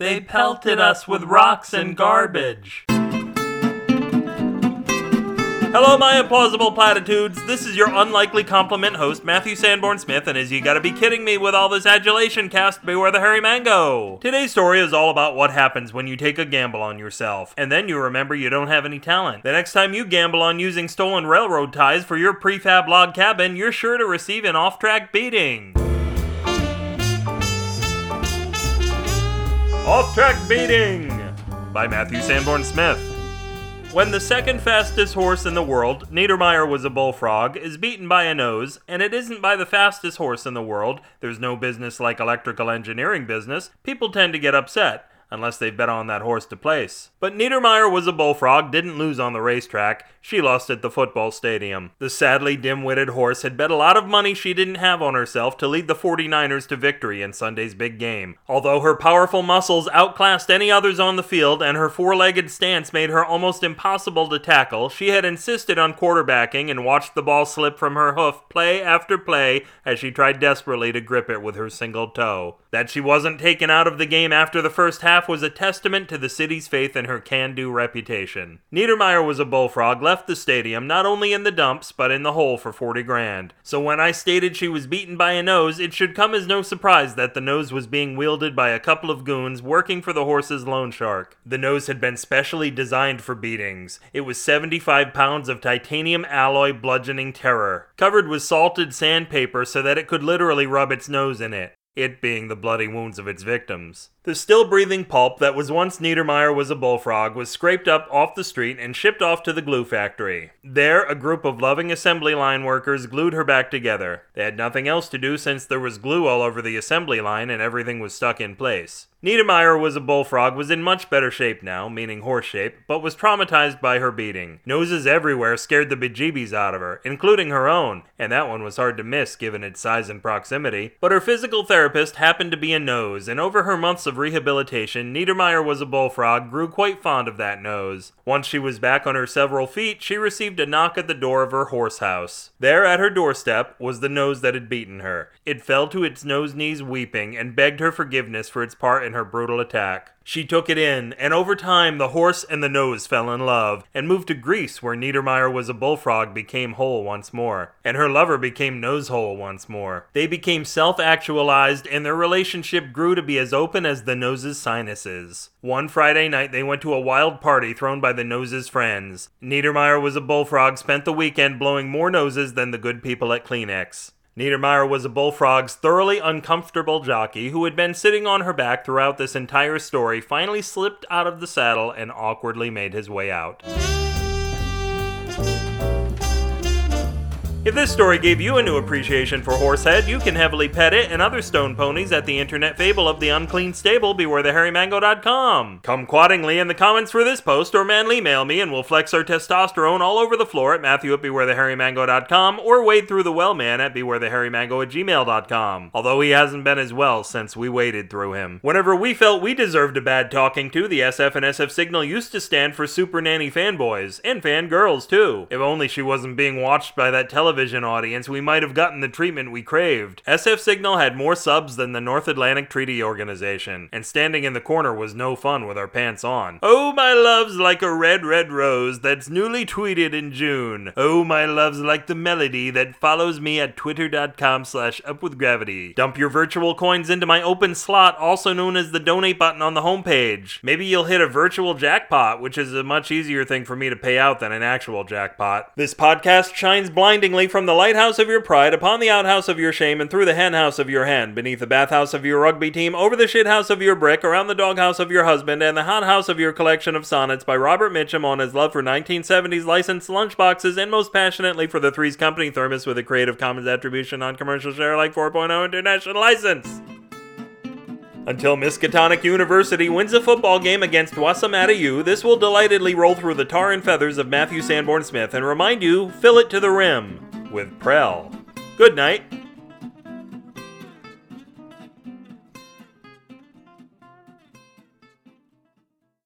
They pelted us with rocks and garbage. Hello, my implausible platitudes. This is your unlikely compliment host, Matthew Sanborn Smith, and as you gotta be kidding me with all this adulation cast, beware the hairy mango. Today's story is all about what happens when you take a gamble on yourself, and then you remember you don't have any talent. The next time you gamble on using stolen railroad ties for your prefab log cabin, you're sure to receive an off track beating. Off Track Beating by Matthew Sanborn Smith. When the second fastest horse in the world, Niedermeyer was a bullfrog, is beaten by a nose, and it isn't by the fastest horse in the world, there's no business like electrical engineering business, people tend to get upset unless they bet on that horse to place. But Niedermeyer was a bullfrog, didn't lose on the racetrack. She lost at the football stadium. The sadly dim witted horse had bet a lot of money she didn't have on herself to lead the 49ers to victory in Sunday's big game. Although her powerful muscles outclassed any others on the field and her four legged stance made her almost impossible to tackle, she had insisted on quarterbacking and watched the ball slip from her hoof play after play as she tried desperately to grip it with her single toe. That she wasn't taken out of the game after the first half was a testament to the city's faith in her can do reputation. Niedermeyer was a bullfrog, left the stadium not only in the dumps, but in the hole for 40 grand. So when I stated she was beaten by a nose, it should come as no surprise that the nose was being wielded by a couple of goons working for the horse's loan shark. The nose had been specially designed for beatings. It was 75 pounds of titanium alloy bludgeoning terror, covered with salted sandpaper so that it could literally rub its nose in it it being the bloody wounds of its victims. The still breathing pulp that was once Niedermeyer was a bullfrog was scraped up off the street and shipped off to the glue factory. There, a group of loving assembly line workers glued her back together. They had nothing else to do since there was glue all over the assembly line and everything was stuck in place. Niedermeyer was a bullfrog, was in much better shape now, meaning horse shape, but was traumatized by her beating. Noses everywhere scared the bejeebies out of her, including her own, and that one was hard to miss given its size and proximity. But her physical therapist happened to be a nose, and over her months of rehabilitation, Niedermeyer was a bullfrog, grew quite fond of that nose. Once she was back on her several feet, she received a knock at the door of her horse house. There at her doorstep was the nose that had beaten her. It fell to its nose knees weeping and begged her forgiveness for its part in her brutal attack. She took it in, and over time the horse and the nose fell in love, and moved to Greece where Niedermeyer was a bullfrog became whole once more, and her lover became nose whole once more. They became self actualized, and their relationship grew to be as open as the nose's sinuses. One Friday night they went to a wild party thrown by the nose's friends. Niedermeyer was a bullfrog, spent the weekend blowing more noses than the good people at Kleenex. Niedermeyer was a bullfrog's thoroughly uncomfortable jockey who had been sitting on her back throughout this entire story, finally slipped out of the saddle and awkwardly made his way out. If this story gave you a new appreciation for Horsehead, you can heavily pet it and other stone ponies at the internet fable of the unclean stable bewarethehairymango.com. Come quaddingly in the comments for this post or manly mail me and we'll flex our testosterone all over the floor at Matthew at or wade through the well man at bewarethehairymango at gmail.com. Although he hasn't been as well since we waded through him. Whenever we felt we deserved a bad talking to, the SF and SF signal used to stand for super nanny fanboys and fangirls too. If only she wasn't being watched by that television television audience, we might have gotten the treatment we craved. SF Signal had more subs than the North Atlantic Treaty Organization, and standing in the corner was no fun with our pants on. Oh, my love's like a red, red rose that's newly tweeted in June. Oh, my love's like the melody that follows me at twitter.com slash upwithgravity. Dump your virtual coins into my open slot, also known as the donate button on the homepage. Maybe you'll hit a virtual jackpot, which is a much easier thing for me to pay out than an actual jackpot. This podcast shines blindingly from the lighthouse of your pride upon the outhouse of your shame and through the henhouse of your hen, beneath the bathhouse of your rugby team, over the shithouse of your brick, around the doghouse of your husband, and the hothouse of your collection of sonnets by Robert Mitchum on his love for 1970s licensed lunchboxes and most passionately for the Three's Company thermos with a Creative Commons Attribution non-commercial share like 4.0 international license. Until Miskatonic University wins a football game against Wossamotta U, this will delightedly roll through the tar and feathers of Matthew Sanborn Smith and remind you, fill it to the rim with Prell. Good night.